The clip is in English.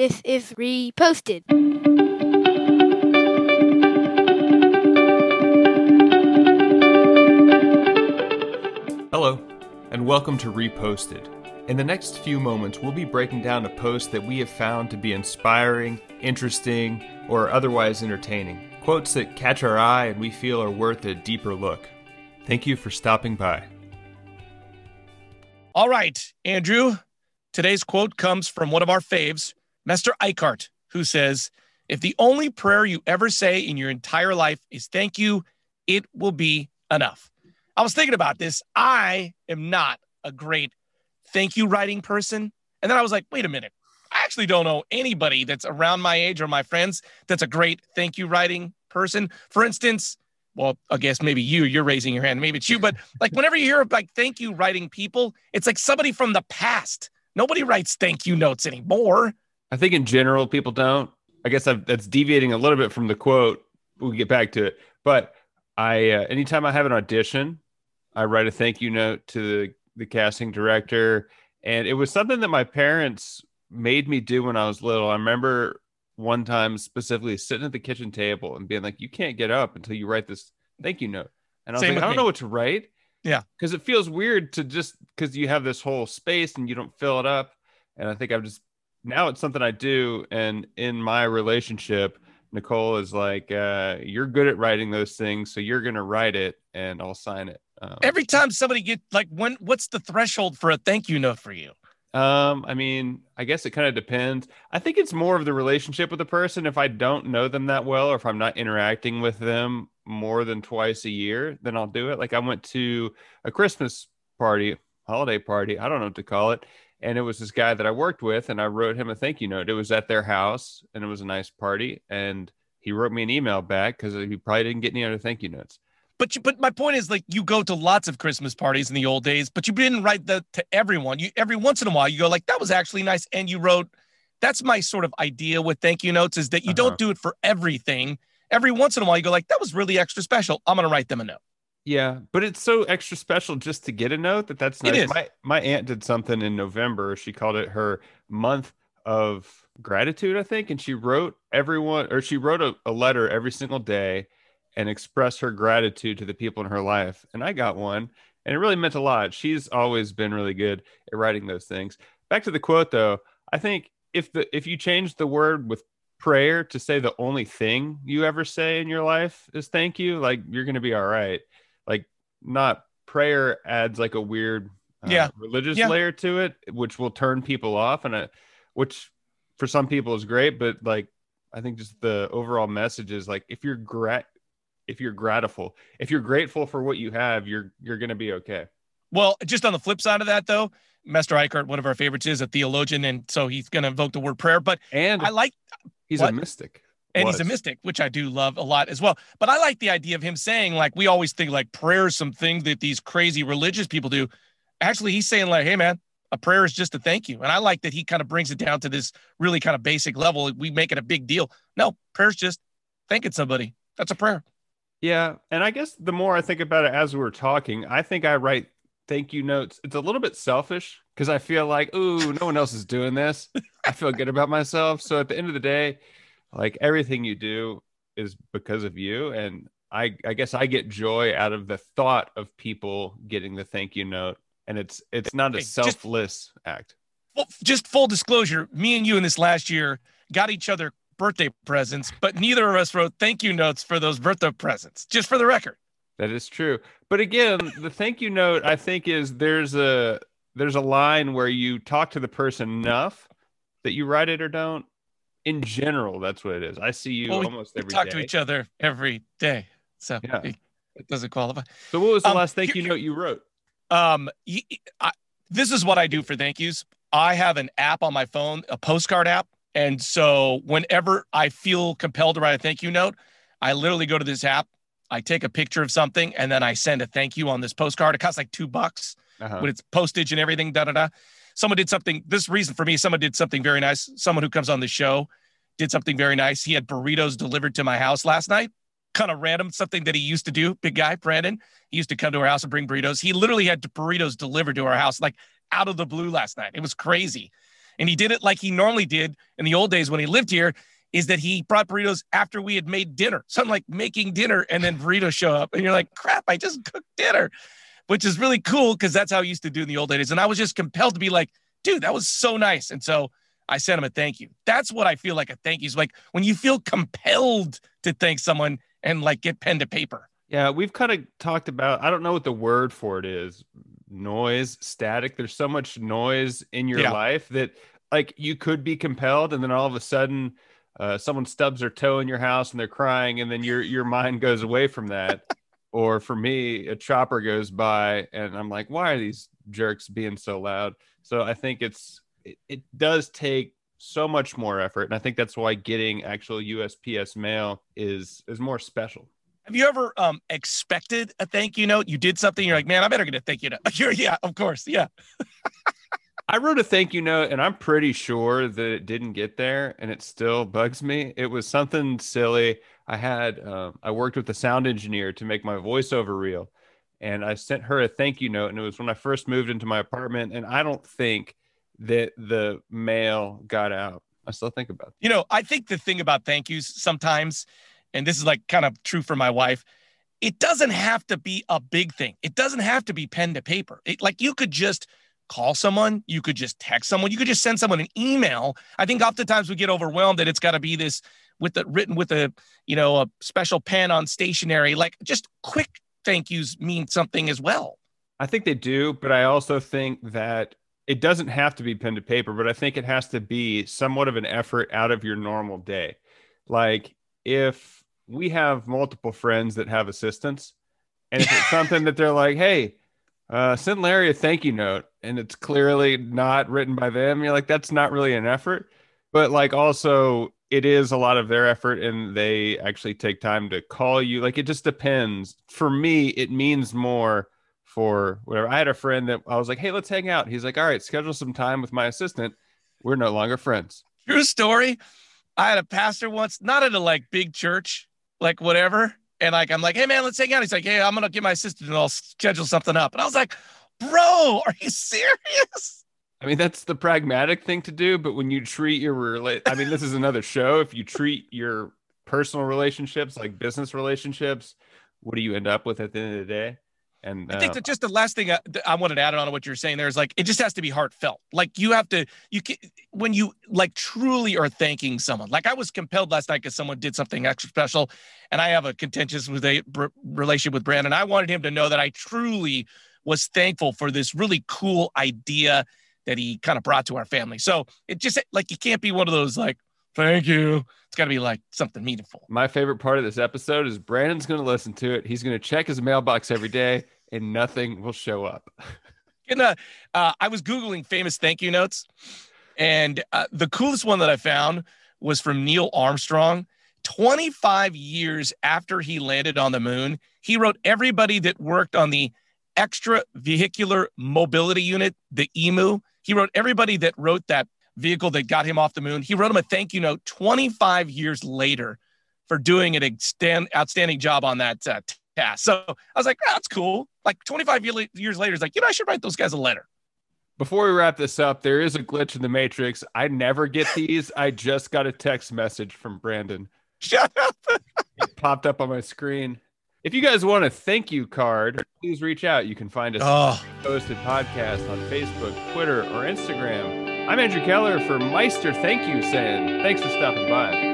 This is reposted. Hello, and welcome to Reposted. In the next few moments, we'll be breaking down a post that we have found to be inspiring, interesting, or otherwise entertaining. Quotes that catch our eye and we feel are worth a deeper look. Thank you for stopping by. All right, Andrew. Today's quote comes from one of our faves, Mr. Eckhart, who says, If the only prayer you ever say in your entire life is thank you, it will be enough. I was thinking about this. I am not a great thank you writing person. And then I was like, wait a minute. I actually don't know anybody that's around my age or my friends that's a great thank you writing person. For instance, well, I guess maybe you, you're raising your hand. Maybe it's you, but like whenever you hear of like thank you writing people, it's like somebody from the past. Nobody writes thank you notes anymore. I think in general, people don't. I guess I've, that's deviating a little bit from the quote. We'll get back to it. But I, uh, anytime I have an audition, I write a thank you note to the, the casting director. And it was something that my parents made me do when I was little. I remember one time specifically sitting at the kitchen table and being like, you can't get up until you write this thank you note. And I was Same like, I don't me. know what to write. Yeah. Because it feels weird to just because you have this whole space and you don't fill it up. And I think I've just now it's something I do. And in my relationship, Nicole is like, uh, you're good at writing those things. So you're going to write it and I'll sign it. Um, Every time somebody get like when what's the threshold for a thank you note for you? Um, I mean, I guess it kind of depends. I think it's more of the relationship with the person. If I don't know them that well, or if I'm not interacting with them more than twice a year, then I'll do it. Like I went to a Christmas party, holiday party, I don't know what to call it. And it was this guy that I worked with, and I wrote him a thank you note. It was at their house, and it was a nice party. And he wrote me an email back because he probably didn't get any other thank you notes. But you, but my point is like you go to lots of Christmas parties in the old days, but you didn't write that to everyone. You every once in a while you go like that was actually nice, and you wrote. That's my sort of idea with thank you notes is that you Uh-huh. don't do it for everything. Every once in a while you go like that was really extra special. I'm gonna write them a note. Yeah, but it's so extra special just to get a note that that's nice. is. My my aunt did something in November. She called it her month of gratitude, I think, and she wrote everyone or she wrote a, a letter every single day and expressed her gratitude to the people in her life. And I got one, and it really meant a lot. She's always been really good at writing those things. Back to the quote though, I think if the if you change the word with prayer to say the only thing you ever say in your life is thank you, like you're gonna be all right not prayer adds like a weird uh, Yeah. religious Yeah. layer to it which will turn people off and it, which for some people is great but like i think just the overall message is like if you're grat if you're grateful if you're grateful for what you have you're you're gonna be okay Well, just on the flip side of that though, Master Eckhart, one of our favorites, is a theologian, and so he's gonna invoke the word prayer. But and I like he's what? a mystic and he's a mystic, which I do love a lot as well. But I like the idea of him saying, like, we always think like prayer is something that these crazy religious people do. Actually, he's saying, like, hey, man, a prayer is just a thank you. And I like that he kind of brings it down to this really kind of basic level. We make it a big deal. No, prayer's just thanking somebody. That's a prayer. Yeah, and I guess the more I think about it as we were talking, I think I write thank you notes. It's a little bit selfish because I feel like, ooh, no one else is doing this. I feel good about myself. So at the end of the day, like everything you do is because of you, and I, I guess I get joy out of the thought of people getting the thank you note, and it's it's not a Hey, just- selfless act. Well, just full disclosure, me and you in this last year got each other birthday presents, but neither of us wrote thank you notes for those birthday presents, just for the record. That is true. But again, the thank you note I think is there's a there's a line where you talk to the person enough that you write it or don't. In general, that's what it is. I see you Well, we- almost We every talk to each other every day. So Yeah. it, it doesn't qualify. So what was the Um, last thank you- note you wrote? Um, I, this is what I do for thank yous. I have an app on my phone, a postcard app. And so whenever I feel compelled to write a thank you note, I literally go to this app. I take a picture of something and then I send a thank you on this postcard. It costs like two bucks. Uh-huh. with its postage and everything. Da da da. Someone did something. This reason for me, someone did something very nice. Someone who comes on the show did something very nice. He had burritos delivered to my house last night. Kind of random, something that he used to do. Big guy, Brandon. He used to come to our house and bring burritos. He literally had burritos delivered to our house, like out of the blue last night. It was crazy. and he did it like he normally did in the old days when he lived here. Is that he brought burritos after we had made dinner, something like making dinner, and then burritos show up, and you're like, "Crap! I just cooked dinner," which is really cool because that's how I used to do in the old days. And I was just compelled to be like, "Dude, that was so nice," and so I sent him a thank you. That's what I feel like a thank you is like when you feel compelled to thank someone and like get pen to paper. Yeah, we've kind of talked about, I don't know what the word for it is noise, static. There's so much noise in your Yeah. life that like you could be compelled and then all of a sudden uh, someone stubs their toe in your house and they're crying and then your your mind goes away from that. Or for me, a chopper goes by and I'm like, why are these jerks being so loud? So I think it's it, it does take so much more effort and I think that's why getting actual USPS mail is is more special. Have you ever um expected a thank you note? You did something, you're like, man, I better get a thank you note. You're, yeah, of course. Yeah. I wrote a thank you note and I'm pretty sure that it didn't get there and it still bugs me. It was something silly. I had, um, I worked with a sound engineer to make my voiceover reel and I sent her a thank you note. And it was when I first moved into my apartment. And I don't think that the mail got out. I still think about. You know, I think the thing about thank yous sometimes, and this is like kind of true for my wife, it doesn't have to be a big thing. It doesn't have to be pen to paper. It, like you could just call someone, you could just text someone, you could just send someone an email. I think oftentimes we get overwhelmed that it's got to be this with the written with a you know a special pen on stationery. Like just quick thank yous mean something as well. I think they do, but I also think that it doesn't have to be pen to paper, but I think it has to be somewhat of an effort out of your normal day. Like if we have multiple friends that have assistants, and if it's something that they're like, hey, uh, send Larry a thank you note, and it's clearly not written by them, you're like, that's not really an effort. But like also, it is a lot of their effort, and they actually take time to call you. Like it just depends. For me, it means more for whatever. I had a friend that I was like, hey, let's hang out. He's like, all right, schedule some time with my assistant. We're no longer friends. True story. I had a pastor once, not at a like big church, like whatever. And like, I'm like, hey man, let's hang out. He's like, hey, I'm gonna get my assistant and I'll schedule something up. And I was like, bro, are you serious? I mean, that's the pragmatic thing to do. But when you treat your relate, I mean, this is another show. If you treat your personal relationships like business relationships, what do you end up with at the end of the day? And I think uh, that just the last thing I, I wanted to add on to what you're saying there is like it just has to be heartfelt. Like you have to you can when you like truly are thanking someone. Like I was compelled last night because someone did something extra special, and I have a contentious with a br- relationship with Brandon. I wanted him to know that I truly was thankful for this really cool idea that he kind of brought to our family. So it just like you can't be one of those like thank you. It's got to be like something meaningful. my favorite part of this episode is Brandon's going to listen to it. He's going to check his mailbox every day, and nothing will show up. a, uh, I was Googling famous thank you notes, and uh, the coolest one that I found was from Neil Armstrong. 25 years after he landed on the moon, he wrote everybody that worked on the extra vehicular mobility unit, the EMU. He wrote everybody that wrote that vehicle that got him off the moon. He wrote him a thank you note 25 years later for doing an extend, outstanding job on that uh, task. So I was like, "Ah, that's cool. Like 25 year- years later, it's like, you know, I should write those guys a letter. Before we wrap this up, there is a glitch in the matrix. I never get these. I just got a text message from Brandon. Shut up. It popped up on my screen. If you guys want a thank you card, please reach out. You can find us Oh, posted podcast on Facebook, Twitter, or Instagram. I'm Andrew Keller for Meister Thank You saying thanks for stopping by.